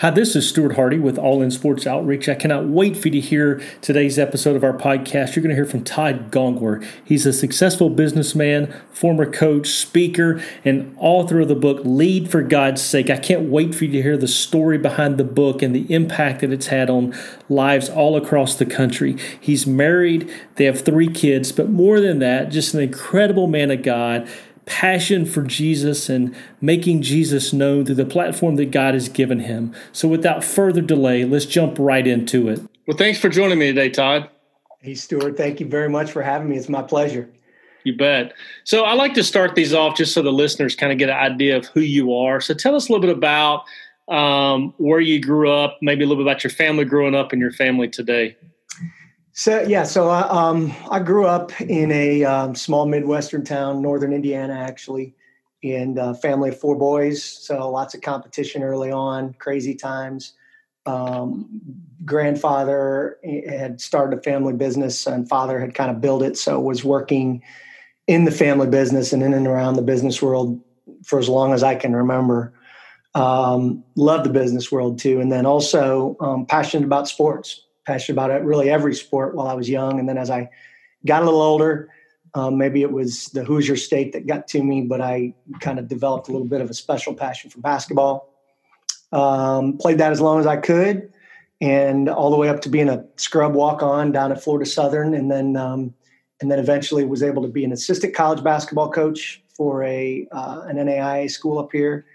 Hi, this is Stuart Hardy with All In Sports Outreach. I cannot wait for you to hear today's episode of our podcast. You're going to hear from Todd Gongwer. He's a successful businessman, former coach, speaker, and author of the book Lead for God's Sake. I can't wait for you to hear the story behind the book and the impact that it's had on lives all across the country. He's married, they have three kids, but more than that, just an incredible man of God passion for Jesus and making Jesus known through the platform that God has given him. So, without further delay, let's jump right into it. Well, thanks for joining me today, Todd. Hey, Stuart. Thank you very much for having me. It's my pleasure. You bet. So, I like to start these off just so the listeners kind of get an idea of who you are. So, tell us a little bit about um, where you grew up, maybe a little bit about your family growing up and your family today. So yeah, so I, um, I grew up in a um, small midwestern town, northern Indiana, actually, and a family of four boys. So lots of competition early on, crazy times. Um, grandfather had started a family business, and father had kind of built it. So was working in the family business and in and around the business world for as long as I can remember. Um, love the business world too, and then also um, passionate about sports passionate about it, really every sport while I was young. And then as I got a little older, um, maybe it was the Hoosier State that got to me, but I kind of developed a little bit of a special passion for basketball. Um, played that as long as I could, and all the way up to being a scrub walk on down at Florida Southern, and then um, and then eventually was able to be an assistant college basketball coach for a uh, an NAIA school up here,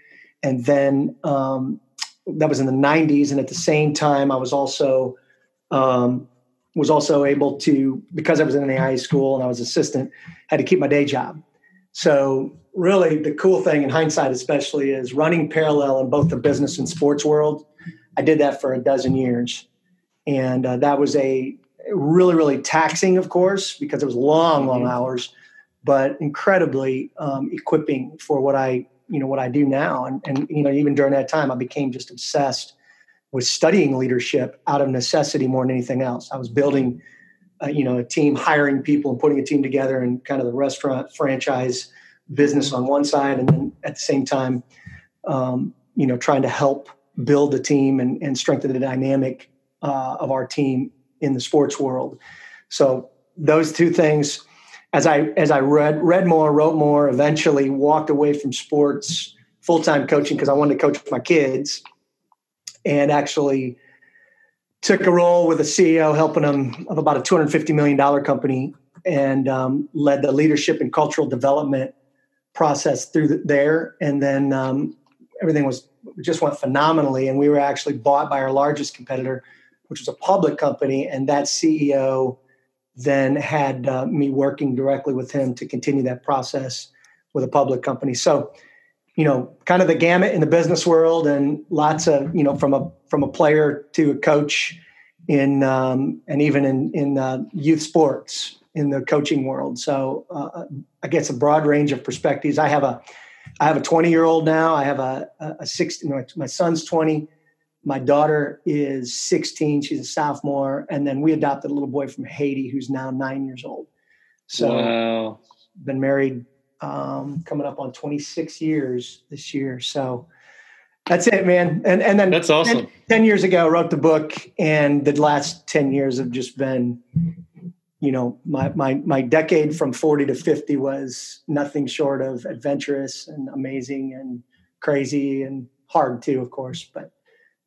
and then um, that was in the '90s. And at the same time, I was also um, was also able to because I was in an AI school and I was assistant, had to keep my day job. So really, the cool thing in hindsight, especially, is running parallel in both the business and sports world. I did that for a dozen years, and uh, that was a really really taxing, of course, because it was long, long mm-hmm. hours, but incredibly um, equipping for what I you know what I do now. And, and you know even during that time, I became just obsessed was studying leadership out of necessity more than anything else. I was building, uh, you know, a team, hiring people, and putting a team together, and kind of the restaurant franchise business on one side, and then at the same time, um, you know, trying to help build the team and, and strengthen the dynamic uh, of our team in the sports world. So those two things, as I as I read read more, wrote more, eventually walked away from sports full time coaching because I wanted to coach my kids and actually took a role with a CEO helping them of about a $250 million company and um, led the leadership and cultural development process through the, there. And then um, everything was just went phenomenally. And we were actually bought by our largest competitor, which was a public company. And that CEO then had uh, me working directly with him to continue that process with a public company. So you know, kind of the gamut in the business world, and lots of you know from a from a player to a coach in um, and even in in uh, youth sports in the coaching world. So uh, I guess a broad range of perspectives. I have a I have a 20 year old now. I have a a 16. My, my son's 20. My daughter is 16. She's a sophomore, and then we adopted a little boy from Haiti who's now nine years old. So wow. been married um, coming up on 26 years this year. So that's it, man. And and then that's awesome. 10, 10, years ago, I wrote the book, and the last 10 years have just been, you know, my my my decade from 40 to 50 was nothing short of adventurous and amazing and crazy and hard too, of course, but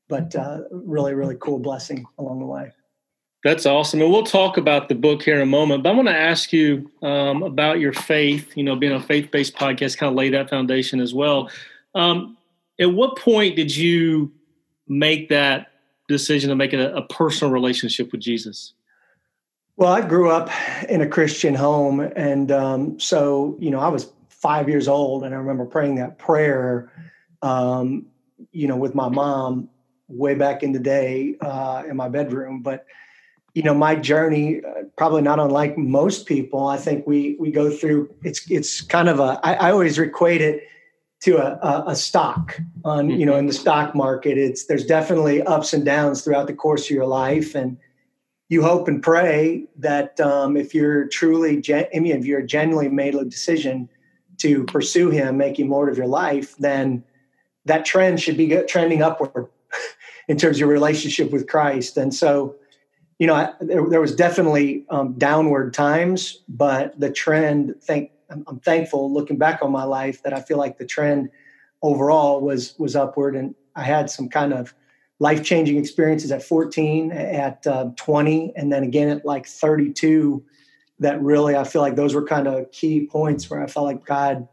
but uh, really really cool blessing along the way. That's awesome. And we'll talk about the book here in a moment. But I want to ask you um, about your faith, you know, being a faith based podcast, kind of lay that foundation as well. Um, at what point did you make that decision to make it a, a personal relationship with Jesus? Well, I grew up in a Christian home. And um, so, you know, I was five years old and I remember praying that prayer, um, you know, with my mom way back in the day uh, in my bedroom. But you know my journey uh, probably not unlike most people i think we we go through it's it's kind of a i, I always equate it to a, a, a stock on mm-hmm. you know in the stock market it's there's definitely ups and downs throughout the course of your life and you hope and pray that um, if you're truly gen- I mean, if you're genuinely made a decision to pursue him make him lord of your life then that trend should be trending upward in terms of your relationship with Christ. And so, you know, I, there, there, was definitely um, downward times, but the trend, thank, I'm, thankful looking back on my life that I feel like the trend overall was was upward. And I had some kind of life changing experiences at 14, at uh, 20, and then again at like 32. That really, I feel like those were kind of key points where I felt like God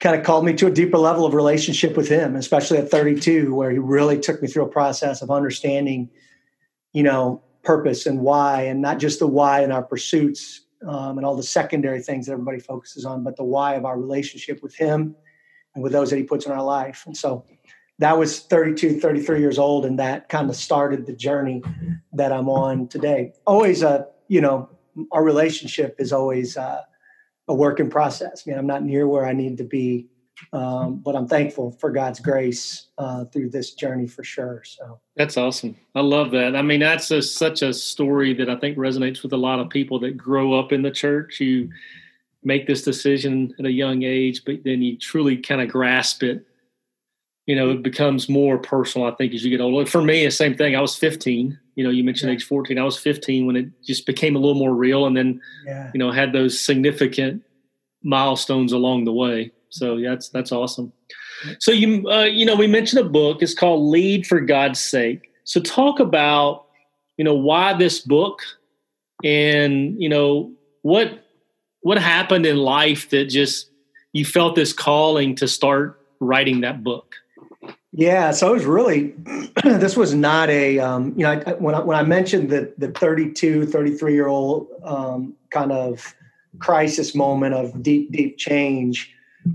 kind of called me to a deeper level of relationship with Him, especially at 32, where He really took me through a process of understanding, you know, purpose and why, and not just the why in our pursuits um, and all the secondary things that everybody focuses on, but the why of our relationship with Him and with those that He puts in our life. And so, that was 32, 33 years old, and that kind of started the journey that I'm on today. Always a, you know, our relationship is always uh, a work in process. I mean, I'm not near where I need to be, um, but I'm thankful for God's grace uh, through this journey for sure. So that's awesome. I love that. I mean, that's a, such a story that I think resonates with a lot of people that grow up in the church. You make this decision at a young age, but then you truly kind of grasp it you know, it becomes more personal, I think, as you get older. For me, the same thing. I was 15. You know, you mentioned yeah. age 14. I was 15 when it just became a little more real and then, yeah. you know, had those significant milestones along the way. So yeah, that's, that's awesome. So you, uh, you know, we mentioned a book. It's called Lead for God's Sake. So talk about, you know, why this book and, you know, what, what happened in life that just you felt this calling to start writing that book? Yeah, so it was really, this was not a, um, you know, I, when, I, when I mentioned the, the 32, 33 year old um, kind of crisis moment of deep, deep change,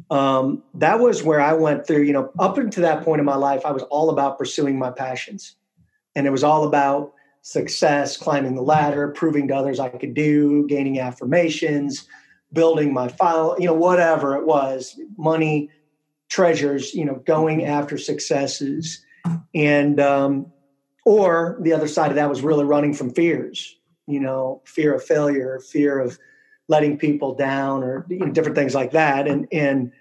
um, that was where I went through, you know, up until that point in my life, I was all about pursuing my passions. And it was all about success, climbing the ladder, proving to others I could do, gaining affirmations, building my file, you know, whatever it was, money, treasures, you know, going after successes. And, um, or the other side of that was really running from fears, you know, fear of failure, fear of letting people down or you know, different things like that and, and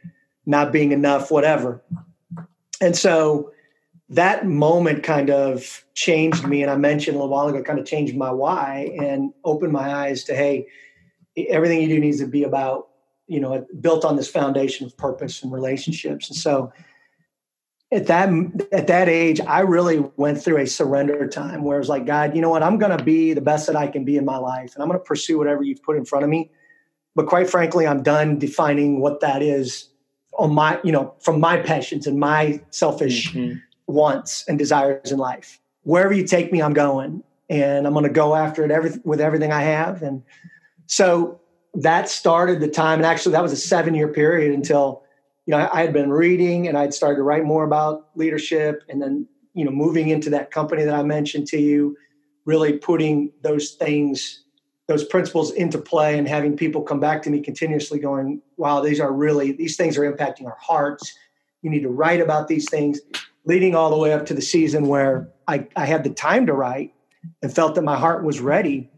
not being enough, whatever. And so that moment kind of changed me. And I mentioned a little while ago, kind of changed my why and opened my eyes to, hey, everything you do needs to be about you know built on this foundation of purpose and relationships and so at that at that age i really went through a surrender time where it was like god you know what? I'm going to be the best that i can be in my life and i'm going to pursue whatever you've put in front of me. But quite frankly i'm done defining what that is on my you know from my passions and my selfish mm-hmm. wants and desires in life. Wherever you take me i'm going and i'm going to go after it every, with everything i have and so that started the time, and actually that was a seven year period until you know I, had been reading and I'd started to write more about leadership, and then you know moving into that company that I mentioned to you, really putting those things, those principles into play, and having people come back to me continuously, going, "Wow, these are really these things are impacting our hearts. You need to write about these things." Leading all the way up to the season where I, I had the time to write and felt that my heart was ready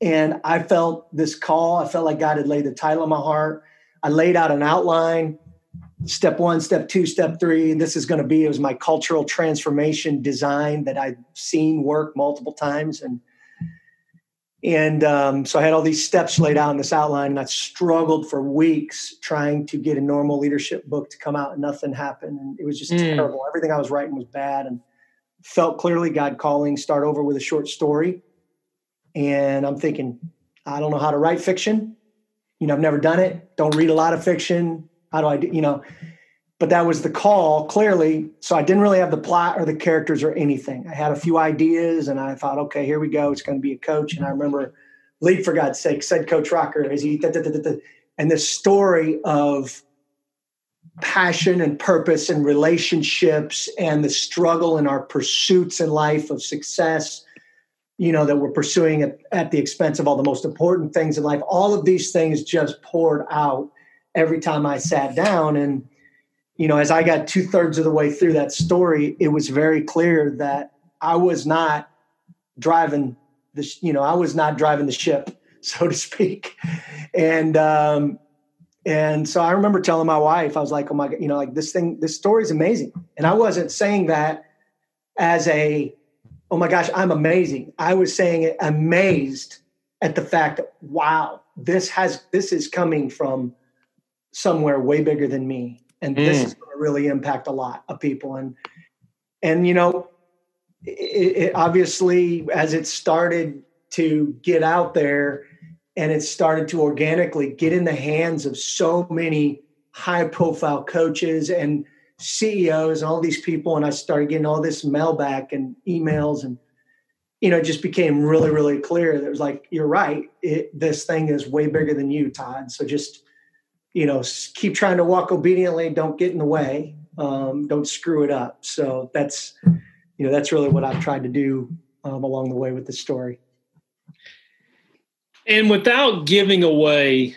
and I felt this call. I felt like God had laid the title on my heart. I laid out an outline step one, step two, step three. And this is going to be, it was my cultural transformation design that I've seen work multiple times. And, and um, so I had all these steps laid out in this outline, and I struggled for weeks trying to get a normal leadership book to come out, and nothing happened. And it was just mm. terrible. Everything I was writing was bad, and felt clearly God calling. Start over with a short story, and I'm thinking, I don't know how to write fiction. You know, I've never done it. Don't read a lot of fiction. How do I do, you know? But that was the call clearly. So I didn't really have the plot or the characters or anything. I had a few ideas and I thought, okay, here we go. It's going to be a coach. And I remember, lead for God's sake, said Coach Rocker, as he, da, da, da, and this story of passion and purpose and relationships and the struggle in our pursuits in life of success you know, that we're pursuing at, at the expense of all the most important things in life. All of these things just poured out every time I sat down. And, you know, as I got two thirds of the way through that story, it was very clear that I was not driving the, you know, I was not driving the ship, so to speak. And, um, and so I remember telling my wife, I was like, oh my God, you know, like this thing, this story is amazing. And I wasn't saying that as a, oh my gosh, I'm amazing. I was saying it amazed at the fact that, wow, this has, this is coming from somewhere way bigger than me. And mm. this is going to really impact a lot of people. And, and, you know, it, it obviously, as it started to get out there and it started to organically get in the hands of so many high profile coaches and CEOs and all these people. And I started getting all this mail back and emails and, you know, it just became really, really clear that it was like, you're right. It, this thing is way bigger than you, Todd. So just, you know, keep trying to walk obediently. Don't get in the way. Um, don't screw it up. So that's, you know, that's really what I've tried to do um, along the way with the story. And without giving away,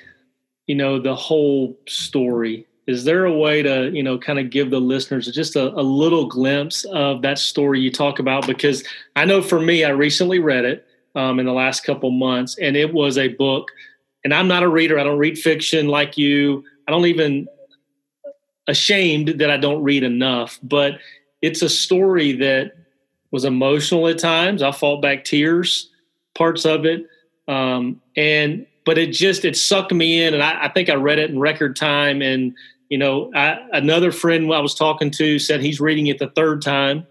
you know, the whole story, is there a way to, you know, kind of give the listeners just a, a little glimpse of that story you talk about? Because I know for me, I recently read it um, in the last couple months, and it was a book. And I'm not a reader. I don't read fiction like you. I don't even ashamed that I don't read enough, but it's a story that was emotional at times. I fought back tears, parts of it. Um, and but it just it sucked me in, and I, I, think I read it in record time. And you know, I, another friend I was talking to said he's reading it the third time,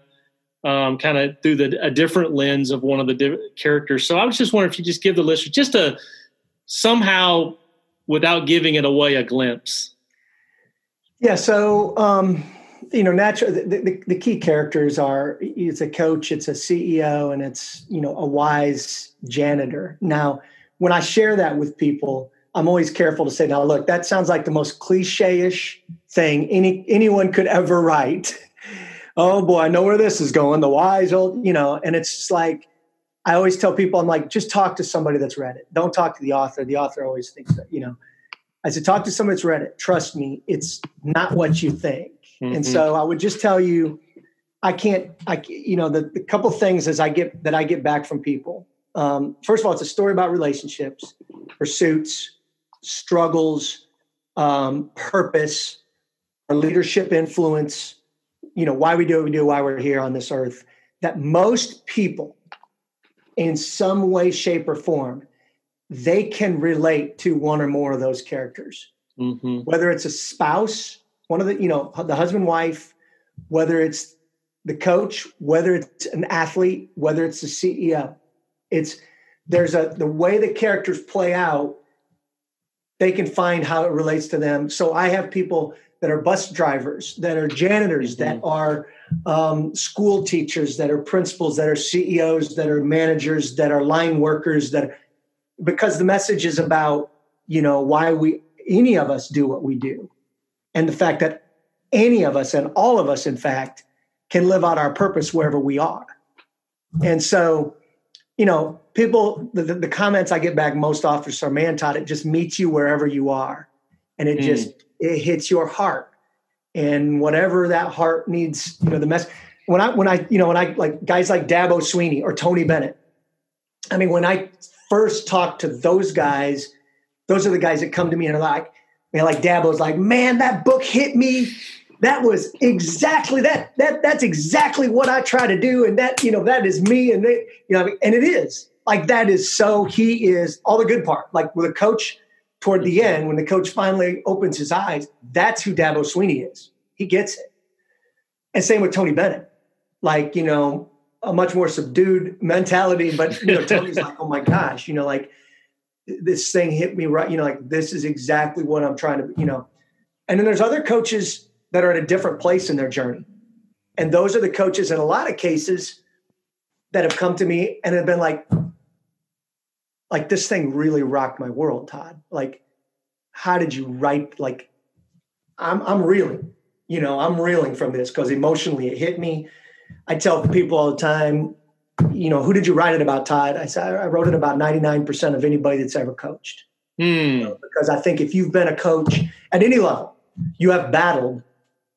um, kind of through the a different lens of one of the di- characters. So I was just wondering if you just give the listener just a somehow without giving it away a glimpse. Yeah. So. Um you know, natural. The, the, the, key characters are it's a coach, it's a CEO, and it's you know a wise janitor. Now, when I share that with people, I'm always careful to say, now look, that sounds like the most cliche-ish thing any anyone could ever write. oh boy, I know where this is going. The wise old, you know, and it's just like I always tell people, I'm like, just talk to somebody that's read it. Don't talk to the author. The author always thinks that, you know. I said, talk to somebody that's read it. Trust me, it's not what you think. Mm-hmm. And so I would just tell you, I can't, I, you know, the, the couple things as I get that I get back from people. Um, first of all, it's a story about relationships, pursuits, struggles, um, purpose, our leadership influence, you know, why we do what we do, why we're here on this earth. That most people, in some way, shape, or form, they can relate to one or more of those characters. Mm-hmm. Whether it's a spouse, one of the you know the husband wife whether it's the coach whether it's an athlete whether it's the ceo it's there's a the way the characters play out they can find how it relates to them so i have people that are bus drivers that are janitors mm-hmm. that are um, school teachers that are principals that are ceos that are managers that are line workers that because the message is about you know why we any of us do what we do and the fact that any of us and all of us, in fact, can live out our purpose wherever we are. And so, you know, people, the, the comments I get back most often are, man, Todd, it just meets you wherever you are. And it mm. just, it hits your heart. And whatever that heart needs, you know, the mess. When I, when I, you know, when I like guys like Dabo Swinney or Tony Bennett, I mean, when I first talked to those guys, those are the guys that come to me and are like, man, like Dabo's like, man, that book hit me. That was exactly that. That that's exactly what I try to do, and that you know that is me, and they, you know, and it is like that is so. He is all the good part. Like with a coach toward the end, when the coach finally opens his eyes, that's who Dabo Swinney is. He gets it. And same with Tony Bennett. Like you know, a much more subdued mentality, but you know, Tony's like, oh my gosh, you know, like this thing hit me right. You know, like this is exactly what I'm trying to, you know. And then there's other coaches that are at a different place in their journey. And those are the coaches in a lot of cases that have come to me and have been like, like this thing really rocked my world, Todd. Like, how did you write? Like, I'm I'm reeling, you know, I'm reeling from this because emotionally it hit me. I tell people all the time, you know, who did you write it about, Todd? I said, I wrote it about 99% of anybody that's ever coached. Mm. You know, because I think if you've been a coach at any level, you have battled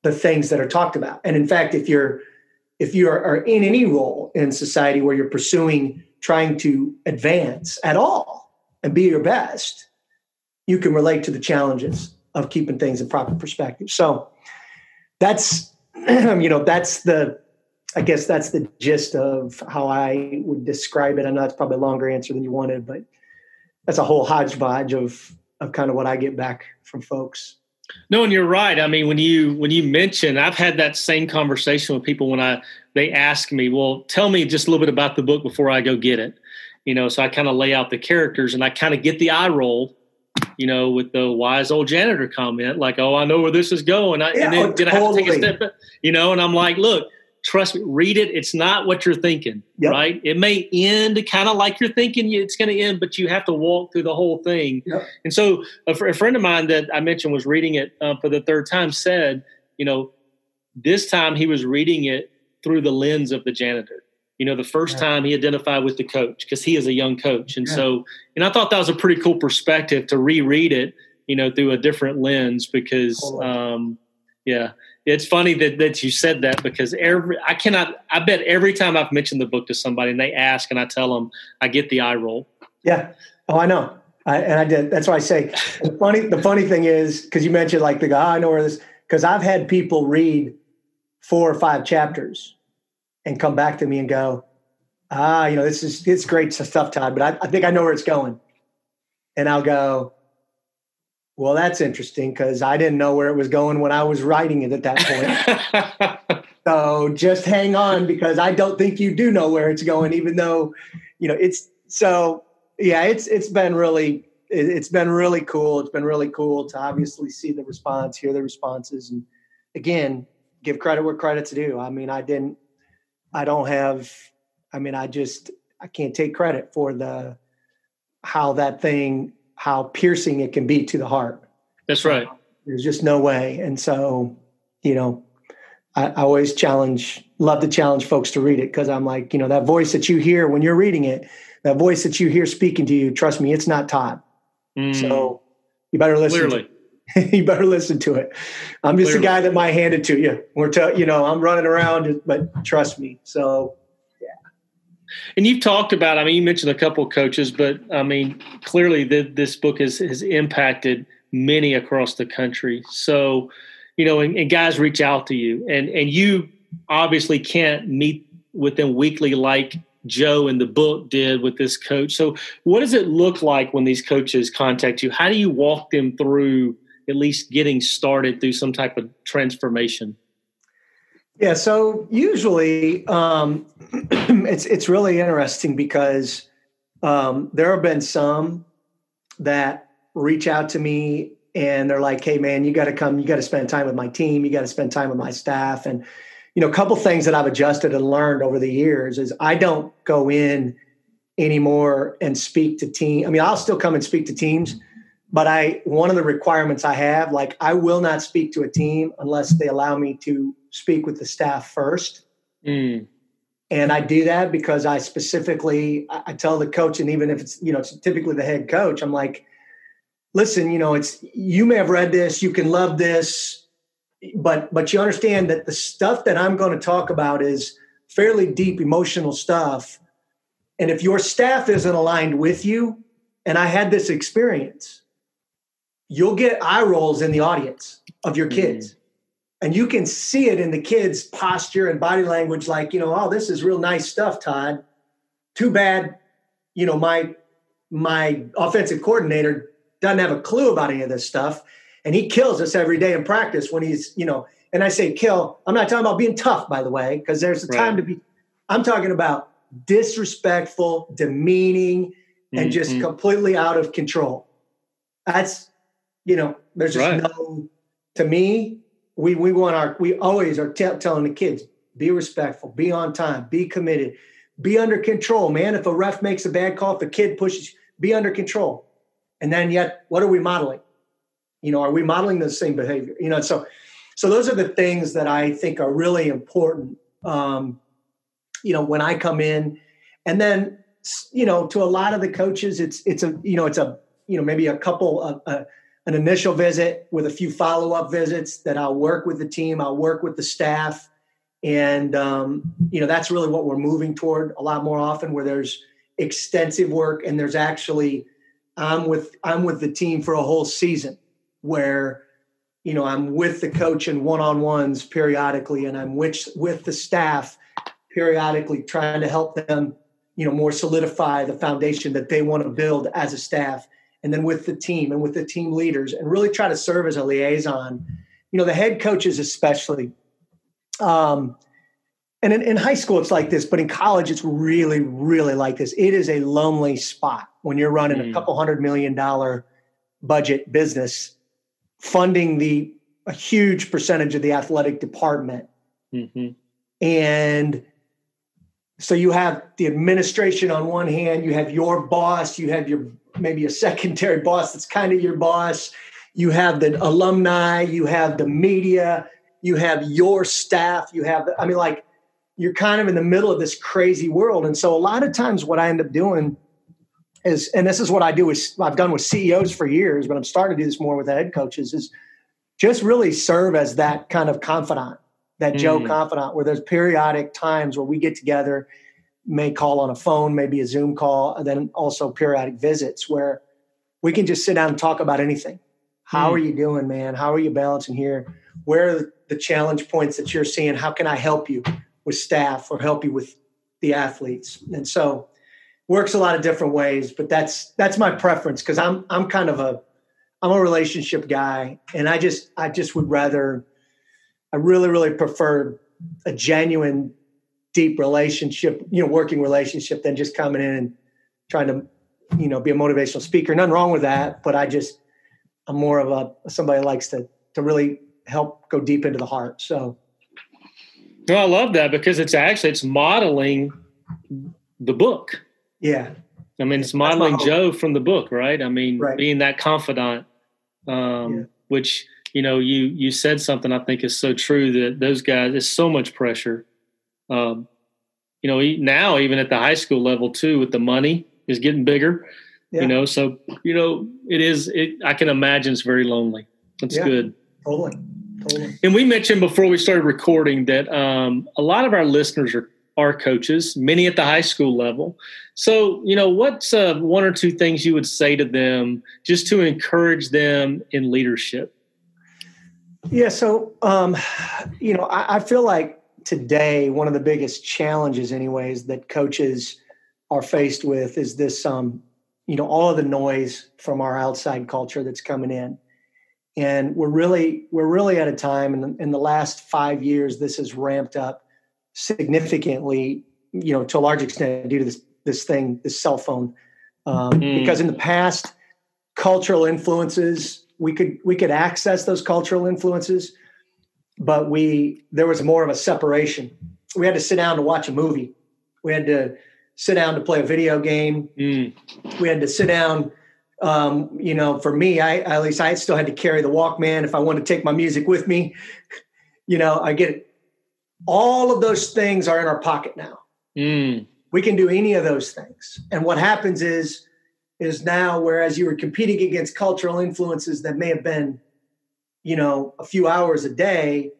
the things that are talked about. And in fact, if you're if you are, are in any role in society where you're pursuing trying to advance at all and be your best, you can relate to the challenges of keeping things in proper perspective. So that's you know that's the I guess that's the gist of how I would describe it. I know that's probably a longer answer than you wanted, but that's a whole hodgepodge of of kind of what I get back from folks. No, and you're right. I mean, when you when you mention, I've had that same conversation with people when I they ask me, "Well, tell me just a little bit about the book before I go get it." You know, so I kind of lay out the characters and I kind of get the eye roll you know, with the wise old janitor comment, like, "Oh, I know where this is going," I, yeah, and then oh, did totally. I have to take a step? You know, and I'm like, "Look, trust me, read it. It's not what you're thinking, yep. right? It may end kind of like you're thinking it's going to end, but you have to walk through the whole thing." Yep. And so, a, a, friend of mine that I mentioned was reading it uh, for the third time said, "You know, this time he was reading it through the lens of the janitor." you know the first time he identified with the coach because he is a young coach and yeah. so and i thought that was a pretty cool perspective to reread it you know through a different lens because um yeah it's funny that that you said that because every i cannot i bet every time i've mentioned the book to somebody and they ask and i tell them i get the eye roll. Yeah. Oh i know. I, and i did. That's why i say the funny the funny thing is because you mentioned like the guy i know where this because i've had people read four or five chapters and come back to me and go, ah, you know, this is it's great stuff, Todd, but I, I think I know where it's going. And I'll go, well, that's interesting because I didn't know where it was going when I was writing it at that point. so just hang on because I don't think you do know where it's going, even though, you know, it's so yeah, it's it's been really it's been really cool. It's been really cool to obviously see the response, hear the responses, and again, give credit where credit's due. I mean, I didn't I don't have, I mean, I just, I can't take credit for the, how that thing, how piercing it can be to the heart. That's right. There's just no way. And so, you know, I, I always challenge, love to challenge folks to read it because I'm like, you know, that voice that you hear when you're reading it, that voice that you hear speaking to you, trust me, it's not Todd. Mm. So you better listen. Clearly. you better listen to it. I'm just Clearly. a guy that might hand it to you. We're, t- you know, I'm running around, but trust me. So. And you've talked about, I mean, you mentioned a couple of coaches, but I mean, clearly the, this book has, has impacted many across the country. So, you know, and, and guys reach out to you and, and you obviously can't meet with them weekly like Joe in the book did with this coach. So, what does it look like when these coaches contact you? How do you walk them through at least getting started through some type of transformation? Yeah, so usually um, it's it's really interesting because um, there have been some that reach out to me and they're like, "Hey, man, you got to come. You got to spend time with my team. You got to spend time with my staff." And you know, a couple things that I've adjusted and learned over the years is I don't go in anymore and speak to team. I mean, I'll still come and speak to teams, but I one of the requirements I have, like I will not speak to a team unless they allow me to speak with the staff first. Mm. And I do that because I specifically I tell the coach, and even if it's you know it's typically the head coach, I'm like, listen, you know, it's you may have read this, you can love this, but but you understand that the stuff that I'm going to talk about is fairly deep emotional stuff. And if your staff isn't aligned with you, and I had this experience, you'll get eye rolls in the audience of your kids. Mm-hmm. And you can see it in the kids' posture and body language, like, you know, oh, this is real nice stuff, Todd. Too bad, you know, my my offensive coordinator doesn't have a clue about any of this stuff. And he kills us every day in practice when he's, you know, and I say kill. I'm not talking about being tough, by the way, because there's a time to be. I'm talking about disrespectful, demeaning, and mm-hmm. just completely out of control. That's you know, there's just right. no. To me, we we want our we always are t- telling the kids be respectful, be on time, be committed, be under control, man. If a ref makes a bad call, if a kid pushes, be under control. And then yet, what are we modeling? You know, are we modeling the same behavior? You know, so so those are the things that I think are really important. Um, you know, when I come in, and then you know, to a lot of the coaches, it's it's a you know, it's a you know maybe a couple of. An initial visit with a few follow up visits that I'll work with the team, I'll work with the staff. And, um, you know, that's really what we're moving toward a lot more often where there's extensive work and there's actually, I'm with, I'm with the team for a whole season where, you know, I'm with the coach in one-on-ones periodically and I'm with, with the staff periodically trying to help them, you know, more solidify the foundation that they want to build as a staff, and then with the team and with the team leaders, and really try to serve as a liaison. You know, the head coaches especially. Um, and in, in, high school it's like this but in college it's really really like this it is a lonely spot when you're running mm. a couple hundred million dollar budget business funding the a huge percentage of the athletic department mm-hmm. and so you have the administration on one hand you have your boss you have your maybe a secondary boss that's kind of your boss you have the alumni you have the media you have your staff you have the, i mean like you're kind of in the middle of this crazy world. And so a lot of times what I end up doing is, and this is what I do is I've done with CEOs for years, but I'm starting to do this more with head coaches is just really serve as that kind of confidant, that mm. Joe confidant, where there's periodic times where we get together, may call on a phone, maybe a Zoom call, and then also periodic visits where we can just sit down and talk about anything. How mm. are you doing, man? How are you balancing here? Where are the challenge points that you're seeing? How can I help you? with staff or help you with the athletes. And so works a lot of different ways, but that's that's my preference because I'm I'm kind of a I'm a relationship guy and I just I just would rather I really really prefer a genuine deep relationship, you know, working relationship than just coming in and trying to, you know, be a motivational speaker. Nothing wrong with that, but I just I'm more of a somebody likes to to really help go deep into the heart. So no, I love that because it's actually it's modeling the book. Yeah. I mean, it's modeling Joe from the book, right? I mean, right. being that confidant, um, yeah. which you know, you you said something I think is so true that those guys. It's so much pressure. Um, you know, now even at the high school level too, with the money is getting bigger. Yeah. You know, so you know, it is. It I can imagine it's very lonely. That's yeah, good. Totally. totally. And we mentioned before we started recording that um, a lot of our listeners are are coaches, many at the high school level. So, you know, what's uh, one or two things you would say to them just to encourage them in leadership? Yeah. So, um, you know, I, I feel like today one of the biggest challenges, anyways, that coaches are faced with is this, um, you know, all of the noise from our outside culture that's coming in and we're really we're really at a time in, in the last five years this has ramped up significantly you know to a large extent due to this this thing this cell phone um, mm. because in the past cultural influences we could we could access those cultural influences but we there was more of a separation we had to sit down to watch a movie we had to sit down to play a video game mm. we had to sit down um, you know, for me, I at least I still had to carry the Walkman if I wanted to take my music with me. You know, I get it. All of those things are in our pocket now. Mm. We can do any of those things. And what happens is, is now, whereas you were competing against cultural influences that may have been, you know, a few hours a day,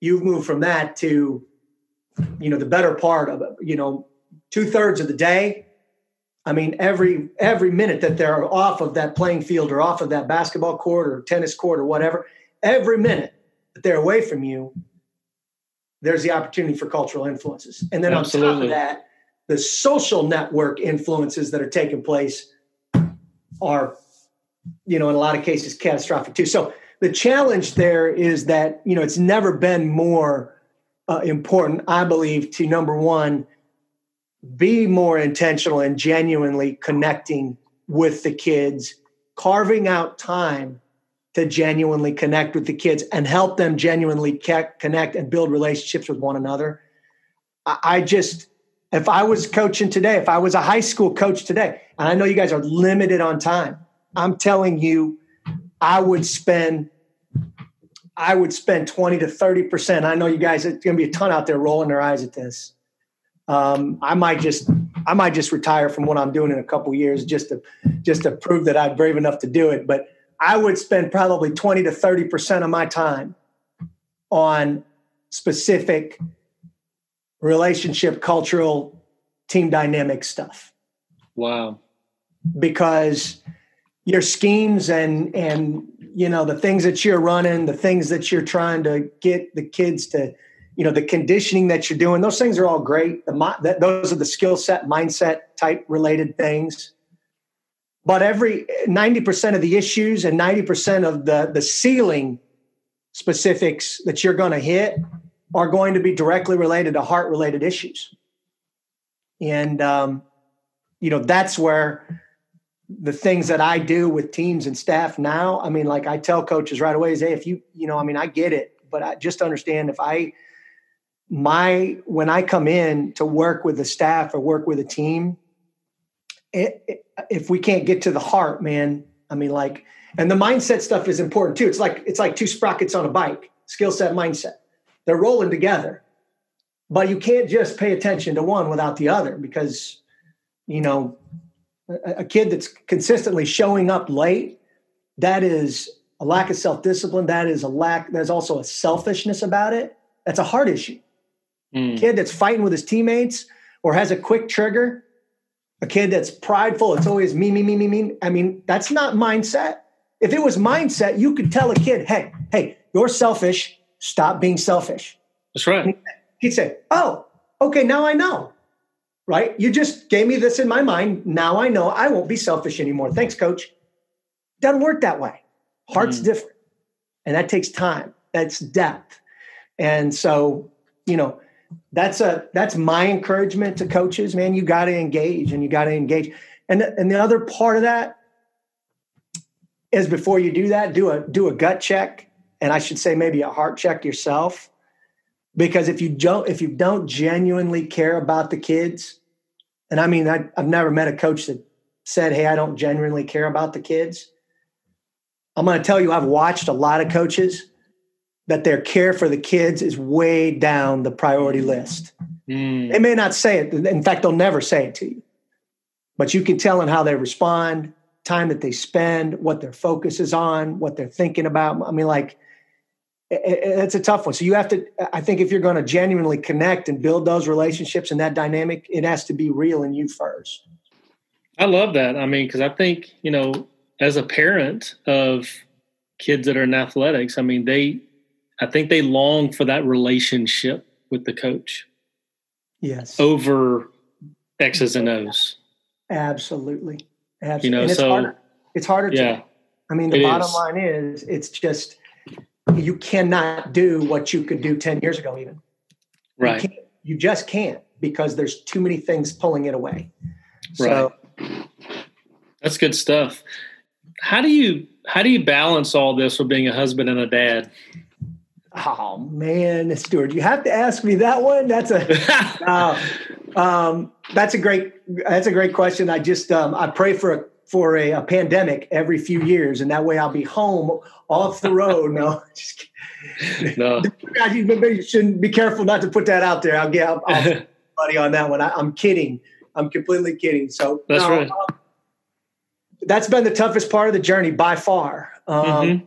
you've moved from that to, you know, the better part of, you know, two thirds of the day I mean, every every minute that they're off of that playing field or off of that basketball court or tennis court or whatever, every minute that they're away from you, there's the opportunity for cultural influences. And then Absolutely. on top of that, the social network influences that are taking place are, you know, in a lot of cases catastrophic too. So the challenge there is that, you know, it's never been more uh, important, I believe, to number one, be more intentional and genuinely connecting with the kids, carving out time to genuinely connect with the kids and help them genuinely connect and build relationships with one another. I just, if I was coaching today, if I was a high school coach today, and I know you guys are limited on time, I'm telling you, I would spend I would spend 20 to 30%. I know you guys, it's going to be a ton out there rolling their eyes at this um, I might just I might just retire from what I'm doing in a couple years just to just to prove that I'm brave enough to do it. But I would spend probably 20 to 30 percent of my time on specific relationship, cultural, team dynamic stuff. Wow. Because your schemes and and you know the things that you're running, the things that you're trying to get the kids to you know the conditioning that you're doing those things are all great. The, that, those are the skill set mindset type related things. But every 90% of the issues and 90% of the the ceiling specifics that you're going to hit are going to be directly related to heart related issues. And um, you know that's where the things that i do with teams and staff now i mean like i tell coaches right away is hey if you you know i mean i get it but i just understand if i my when I come in to work with the staff or work with a team, it, it, if we can't get to the heart, man, I mean, like, and the mindset stuff is important too. It's like it's like two sprockets on a bike, skill set, mindset. They're rolling together, but you can't just pay attention to one without the other because, you know, a, kid that's consistently showing up late, that is a lack of self discipline. That is a lack. There's also a selfishness about it. That's a heart issue Mm. Kid that's fighting with his teammates or has a quick trigger, a kid that's prideful, it's always me, me, me, me, me. I mean, that's not mindset. If it was mindset, you could tell a kid, hey, hey, you're selfish. Stop being selfish. That's right. He'd say, oh, okay, now I know. Right? You just gave me this in my mind. Now I know I won't be selfish anymore. Thanks, coach. Doesn't work that way. Heart's mm. different. And that takes time. That's depth. And so, you know, that's a that's my encouragement to coaches man you got to engage and you got to engage and and the other part of that is before you do that do a do a gut check and i should say maybe a heart check yourself because if you don't if you don't genuinely care about the kids and i mean I, i've never met a coach that said hey i don't genuinely care about the kids i'm going to tell you i've watched a lot of coaches that their care for the kids is way down the priority list. Mm. They may not say it. In fact, they'll never say it to you. But you can tell in how they respond, time that they spend, what their focus is on, what they're thinking about. I mean, like, it's a tough one. So you have to, I think, if you're going to genuinely connect and build those relationships and that dynamic, it has to be real in you first. I love that. I mean, because I think, you know, as a parent of kids that are in athletics, I mean, they, I think they long for that relationship with the coach. Yes. Over X's and O's. Absolutely. Absolutely. You know, and it's so harder. it's harder yeah, to. I mean, the bottom is. line is it's just you cannot do what you could do 10 years ago, even. Right. You, you just can't because there's too many things pulling it away. So, right. That's good stuff. How do you how do you balance all this with being a husband and a dad? Oh man, Stuart, you have to ask me that one. That's a uh, um, that's a great that's a great question. I just um, I pray for a for a, a, pandemic every few years, and that way I'll be home off the road. no, no. God, you shouldn't be careful not to put that out there. I'll get I'll, I'll buddy on that one. I, am kidding. I'm completely kidding. So that's no, right. Um, that's been the toughest part of the journey by far. Um, mm-hmm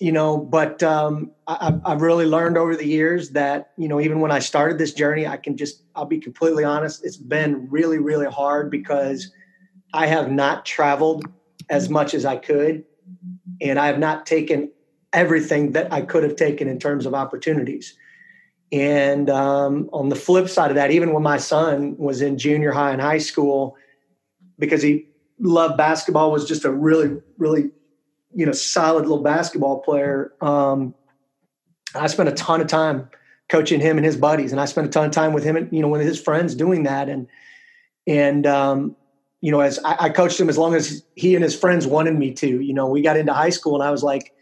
you know, but um, I, have really learned over the years that, you know, even when I started this journey, I can just, I'll be completely honest, it's been really, really hard because I have not traveled as much as I could. And I have not taken everything that I could have taken in terms of opportunities. And um, on the flip side of that, even when my son was in junior high and high school, because he loved basketball, was just a really, really you know, solid little basketball player. Um, I spent a ton of time coaching him and his buddies, and I spent a ton of time with him and you know with his friends doing that. And and um, you know, as I, I coached him as long as he and his friends wanted me to. You know, we got into high school, and I was like,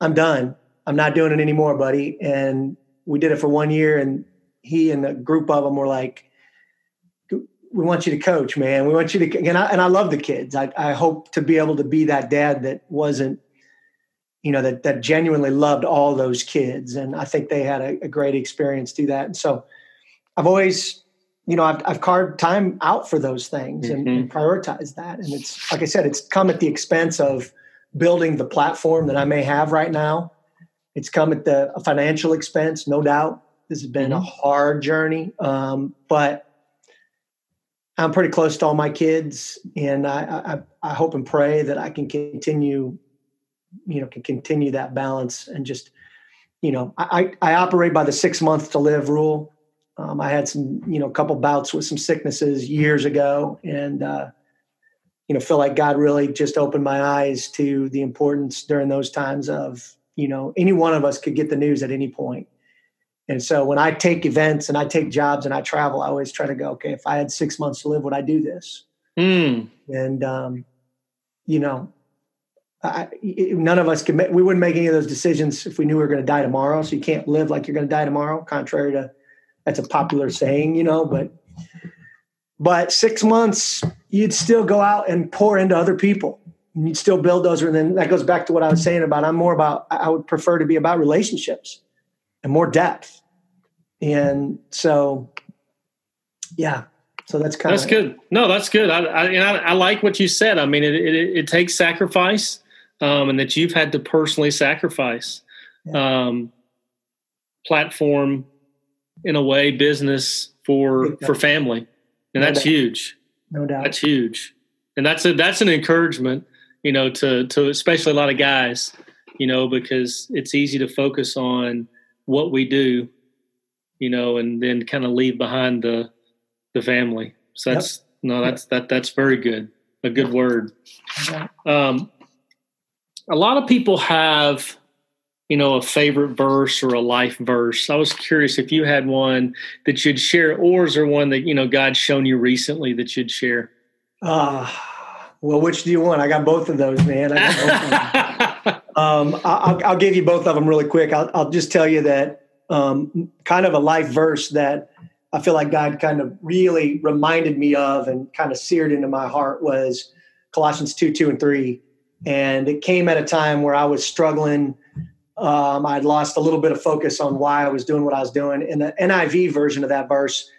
I'm done. I'm not doing it anymore, buddy. And we did it for one year, and he and a group of them were like, we want you to coach, man. We want you to, and I, and I love the kids. I, I hope to be able to be that dad that wasn't, you know, that, that genuinely loved all those kids. And I think they had a, a great experience through that. And so I've always, you know, I've, I've carved time out for those things mm-hmm. and, and prioritized that. And it's, like I said, it's come at the expense of building the platform that I may have right now. It's come at the financial expense, no doubt. This has been mm-hmm. a hard journey. Um, but I'm pretty close to all my kids, and I, I, I hope and pray that I can continue, you know, can continue that balance and just you know, I, I operate by the six months to live rule. Um, I had some, you know, a couple bouts with some sicknesses years ago, and uh, you know, feel like God really just opened my eyes to the importance during those times of, you know, any one of us could get the news at any point. And so when I take events and I take jobs and I travel, I always try to go, okay, if I had six months to live, would I do this? Mm. And, um, you know, I, none of us could, we wouldn't make any of those decisions if we knew we were going to die tomorrow. So you can't live like you're going to die tomorrow, contrary to that's a popular saying, you know, but, but six months, you'd still go out and pour into other people. And you'd still build those. And then that goes back to what I was saying about, I'm more about, I would prefer to be about relationships and more depth. And so, yeah, so that's kind that's of good. No, that's good. I, I, I, I like what you said. I mean, it, it, it takes sacrifice, um, and that you've had to personally sacrifice, yeah. um, platform, in a way, business for for family, and no that's doubt. huge. No doubt, that's huge, and that's a that's an encouragement, you know, to to especially a lot of guys, you know, because it's easy to focus on what we do, you know, and then kind of leave behind the the family. So that's yep. no, that's that that's very good. A good word. Um, a lot of people have, you know, a favorite verse or a life verse. I was curious if you had one that you'd share, or is there one that you know God's shown you recently that you'd share? Uh well, which do you want? I got both of those, man. um, I'll, I'll, give you both of them really quick. I'll, I'll just tell you that um, kind of a life verse that I feel like God kind of really reminded me of and kind of seared into my heart was Colossians 2 2 and 3. And it came at a time where I was struggling. Um, I'd lost a little bit of focus on why I was doing what I was doing. In the NIV version of that verse,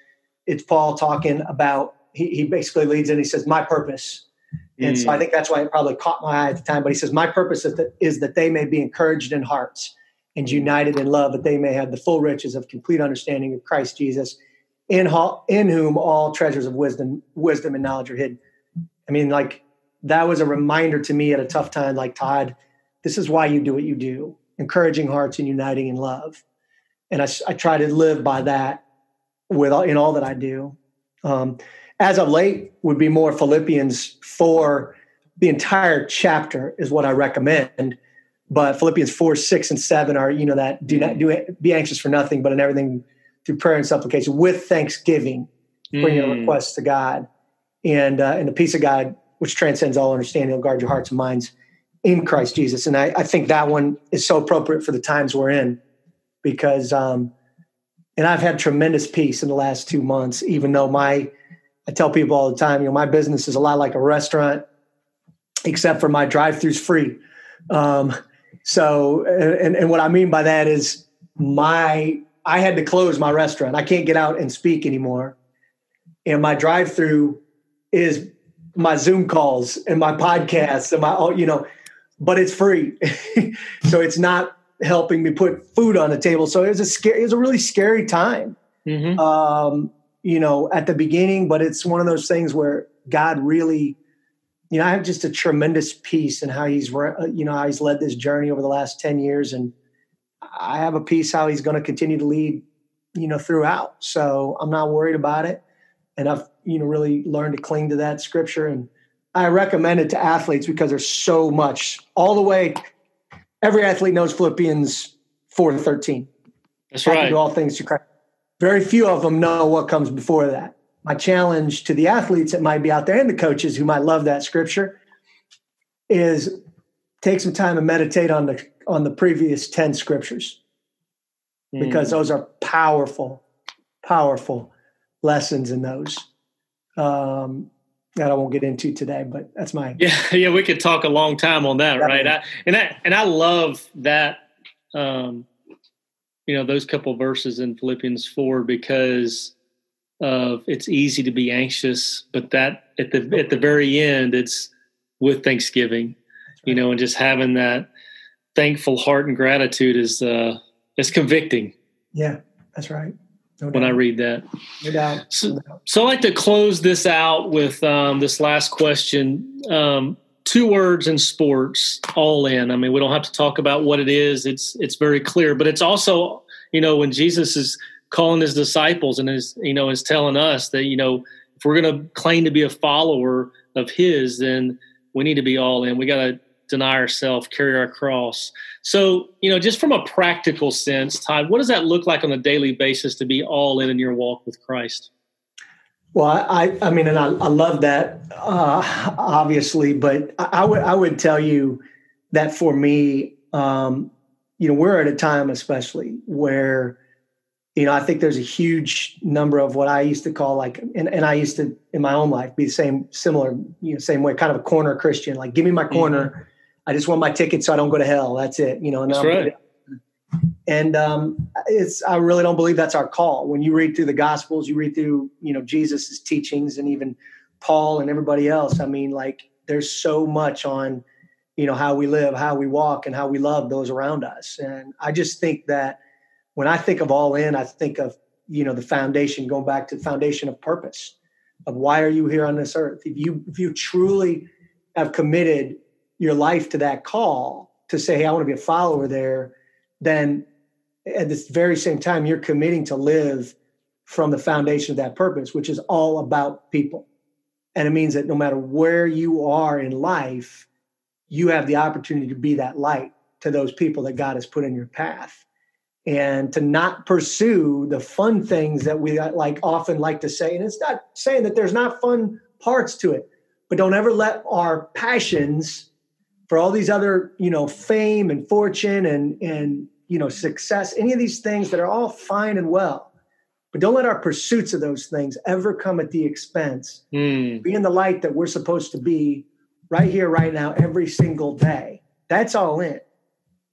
it's Paul talking about, he, he basically leads in, he says, My purpose. And so I mm. think that's why it probably caught my eye at the time. But he says, My purpose is that, is that they may be encouraged in hearts and united in love, that they may have the full riches of complete understanding of Christ Jesus in, in whom all treasures of wisdom, wisdom and knowledge are hidden. I mean, like that was a reminder to me at a tough time. Like Todd, this is why you do what you do, encouraging hearts and uniting in love. And I, I try to live by that with all, in all that I do. Um, as of late, would be more Philippians four. The entire chapter is what I recommend. But Philippians four, six, and seven are you know that do not do it, be anxious for nothing, but in everything through prayer and supplication with thanksgiving, bring your mm. requests to God, and uh, and the peace of God, which transcends all understanding, will guard your hearts and minds in Christ Jesus. And I, I think that one is so appropriate for the times we're in, because um, and I've had tremendous peace in the last two months, even though my I tell people all the time, you know, my business is a lot like a restaurant, except for my drive-throughs free. Um, so, and, and what I mean by that is my I had to close my restaurant. I can't get out and speak anymore. And my drive through is my Zoom calls and my podcasts and my, you know, but it's free. so it's not helping me put food on the table. So it was a scary, it was a really scary time, mm-hmm. um, you know, at the beginning, but it's one of those things where God really, you know, I have just a tremendous peace in how he's, you know, how he's led this journey over the last 10 years. And, I have a peace how he's going to continue to lead, you know, throughout. So I'm not worried about it. And I've, you know, really learned to cling to that scripture. And I recommend it to athletes because there's so much all the way. Every athlete knows Philippians 4 13. That's right. Do all things to Christ. Very few of them know what comes before that. My challenge to the athletes that might be out there and the coaches who might love that scripture is take some time and meditate on the on the previous 10 scriptures because mm. those are powerful, powerful lessons in those. Um, that I won't get into today, but that's my yeah yeah. We could talk a long time on that, right? I, and I and I love that. Um, you know those couple verses in Philippians four because of it's easy to be anxious, but that at the at the very end, it's with Thanksgiving, right. you know, and just having that thankful heart and gratitude is uh, is convicting. Yeah, that's right. No when I read that, no doubt. So, so I like to close this out with um, this last question. Um, two words in sports: all in. I mean, we don't have to talk about what it is. It's it's very clear, but it's also you know when Jesus is calling his disciples and is you know is telling us that you know if we're going to claim to be a follower of his, then we need to be all in. We got to deny ourselves, carry our cross. So, you know, just from a practical sense, Todd, what does that look like on a daily basis to be all in in your walk with Christ? Well, I, I mean, and I, I love that, uh, obviously, but I, I, would, I would tell you that for me, um, you know, we're at a time, especially where, you know, I think there's a huge number of what I used to call like, and, and I used to in my own life be the same, similar, you know, same way, kind of a corner Christian, like give me my corner. I just want my ticket so I don't go to hell. That's it. You know, and that's right. And um, it's I really don't believe that's our call. When you read through the Gospels, you read through you know Jesus's teachings and even Paul and everybody else. I mean, like there's so much on you know how we live, how we walk, and how we love those around us. And I just think that when I think of all in, I think of you know the foundation, going back to the foundation of purpose, of why are you here on this earth? If you if you truly have committed your life to that call to say, hey, I want to be a follower there, then at this very same time, you're committing to live from the foundation of that purpose, which is all about people. And it means that no matter where you are in life, you have the opportunity to be that light to those people that God has put in your path. And to not pursue the fun things that we uh, like often like to say. And it's not saying that there's not fun parts to it, but don't ever let our passions for all these other, you know, fame and fortune and and you know, success, any of these things that are all fine and well. But don't let our pursuits of those things ever come at the expense. Mm. Being the light that we're supposed to be right here, right now, every single day. That's all in.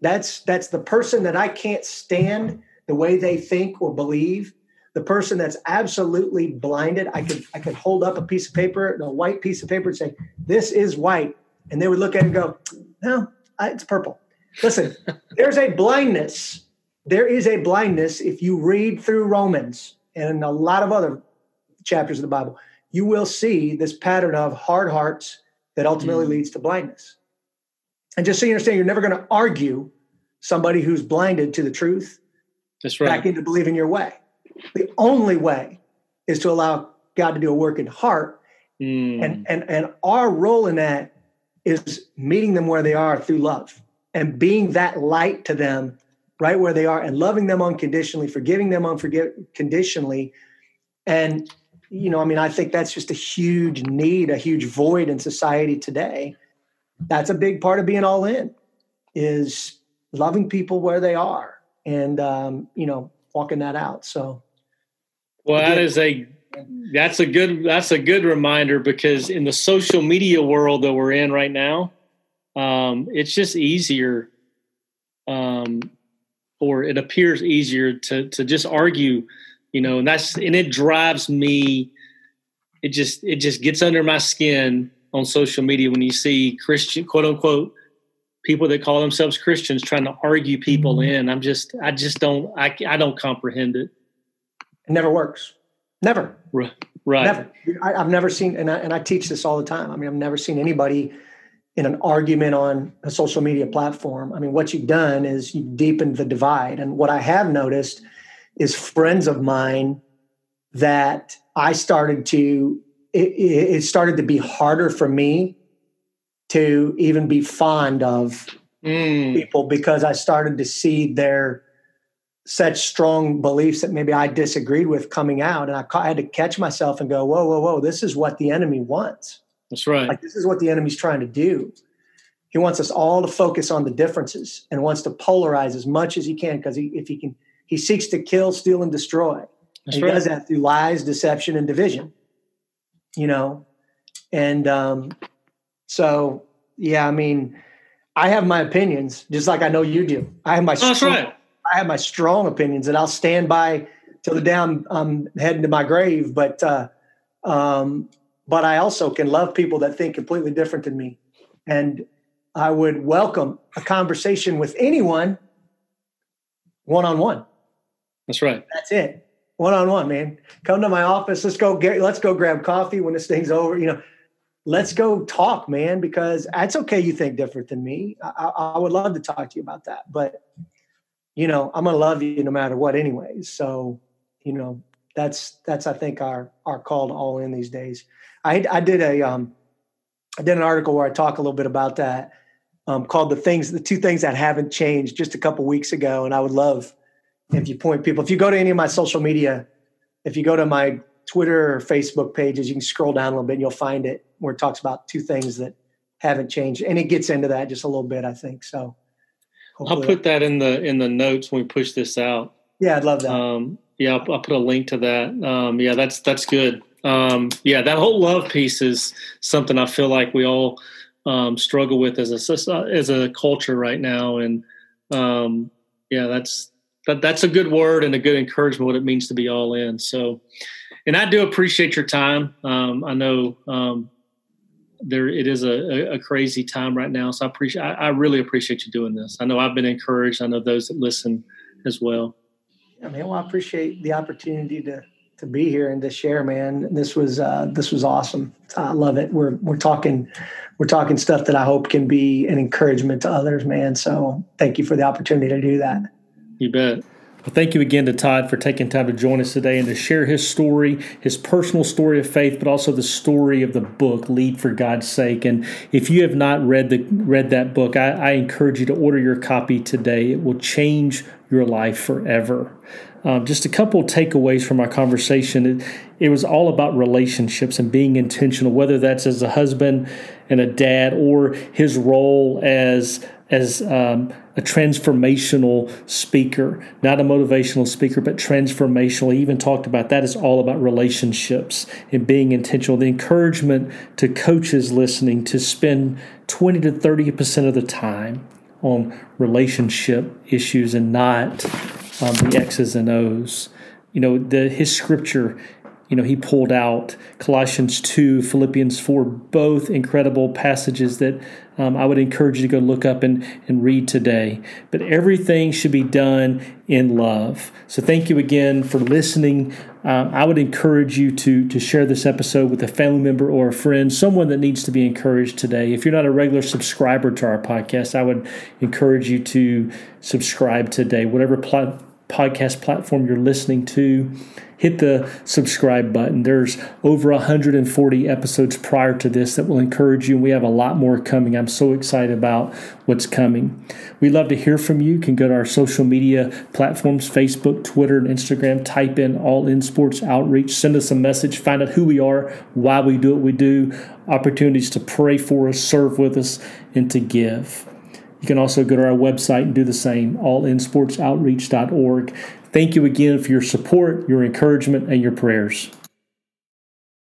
That's that's the person that I can't stand the way they think or believe. The person that's absolutely blinded. I could I could hold up a piece of paper, a white piece of paper, and say, "This is white," and they would look at it and go, "No, it's purple." Listen, there's a blindness. There is a blindness if you read through Romans and a lot of other chapters of the Bible. You will see this pattern of hard hearts that ultimately mm. leads to blindness. And just so you understand, you're never going to argue somebody who's blinded to the truth That's right. back into believing your way. The only way is to allow God to do a work in heart. Mm. And, and, and our role in that is meeting them where they are through love and being that light to them right where they are and loving them unconditionally, forgiving them unconditionally. And, you know, I mean, I think that's just a huge need, a huge void in society today. That's a big part of being all in is loving people where they are and, um, you know, walking that out. So, well, that is a that's a good that's a good reminder because in the social media world that we're in right now, um, it's just easier, um, or it appears easier to to just argue, you know, and that's and it drives me. It just it just gets under my skin on social media when you see Christian quote unquote people that call themselves Christians trying to argue people mm-hmm. in. I'm just I just don't I I don't comprehend it. It never works. Never. Right. Never. I, have never seen, and I, and I teach this all the time. I mean, I've never seen anybody in an argument on a social media platform. I mean, what you've done is you've deepened the divide. And what I have noticed is friends of mine that I started to, it, it started to be harder for me to even be fond of mm. people because I started to see their such strong beliefs that maybe I disagreed with coming out. And I, I had to catch myself and go, whoa, whoa, whoa, this is what the enemy wants. That's right. Like this is what the enemy's trying to do. He wants us all to focus on the differences and wants to polarize as much as he can because he, if he can, he seeks to kill, steal, and destroy. And he right. does that through lies, deception, and division. You know, and um, so yeah, I mean, I have my opinions, just like I know you do. I have my oh, strong, right. I have my strong opinions and I'll stand by till the day I'm, I'm heading to my grave. But uh, um, but I also can love people that think completely different than me. And I would welcome a conversation with anyone one on one. That's right. That's it. One on one, man. Come to my office. Let's go get let's go grab coffee when this thing's over. You know, let's go talk, man, because it's okay you think different than me. I, I would love to talk to you about that. But, you know, I'm going to love you no matter what, anyways. So, you know, that's, that's, I think, our, our call to all in these days. I, I did a, um, I did an article where I talk a little bit about that um, called the things, the two things that haven't changed just a couple weeks ago. And I would love if you point people, if you go to any of my social media, if you go to my Twitter or Facebook pages, you can scroll down a little bit and you'll find it where it talks about two things that haven't changed. And it gets into that just a little bit, I think. So I'll put that in the in the notes when we push this out. Yeah, I'd love that. Um, yeah, I'll, I'll, put a link to that. Um, yeah, that's that's good. Um, yeah, that whole love piece is something I feel like we all um, struggle with as a as a culture right now, and um, yeah, that's that that's a good word and a good encouragement what it means to be all in. So, and I do appreciate your time. Um, I know um, there it is a, a, crazy time right now, so I appreciate. I, I, really appreciate you doing this. I know I've been encouraged. I know those that listen as well. Yeah, man. Well, I appreciate the opportunity to to be here and to share, man. This was uh, this was awesome. I love it. We're we're talking we're talking stuff that I hope can be an encouragement to others, man. So thank you for the opportunity to do that. You bet. Well, thank you again to Todd for taking time to join us today and to share his story, his personal story of faith, but also the story of the book, Lead for God's Sake. And if you have not read the read that book, I, I encourage you to order your copy today. It will change your life forever. Um, just a couple takeaways from our conversation. It, it was all about relationships and being intentional, whether that's as a husband and a dad or his role as as um, a transformational speaker, not a motivational speaker, but transformational. He even talked about that. It's all about relationships and being intentional. The encouragement to coaches listening to spend 20 to 30% of the time on relationship issues and not um, the X's and O's. You know, the his scripture you know, he pulled out Colossians 2, Philippians 4, both incredible passages that um, I would encourage you to go look up and, and read today. But everything should be done in love. So thank you again for listening. Um, I would encourage you to, to share this episode with a family member or a friend, someone that needs to be encouraged today. If you're not a regular subscriber to our podcast, I would encourage you to subscribe today, whatever pl- podcast platform you're listening to hit the subscribe button. There's over 140 episodes prior to this that will encourage you. And we have a lot more coming. I'm so excited about what's coming. We love to hear from you. You can go to our social media platforms Facebook, Twitter, and Instagram. Type in All In Sports Outreach. Send us a message. Find out who we are, why we do what we do, opportunities to pray for us, serve with us, and to give. You can also go to our website and do the same, allinsportsoutreach.org. Thank you again for your support, your encouragement, and your prayers.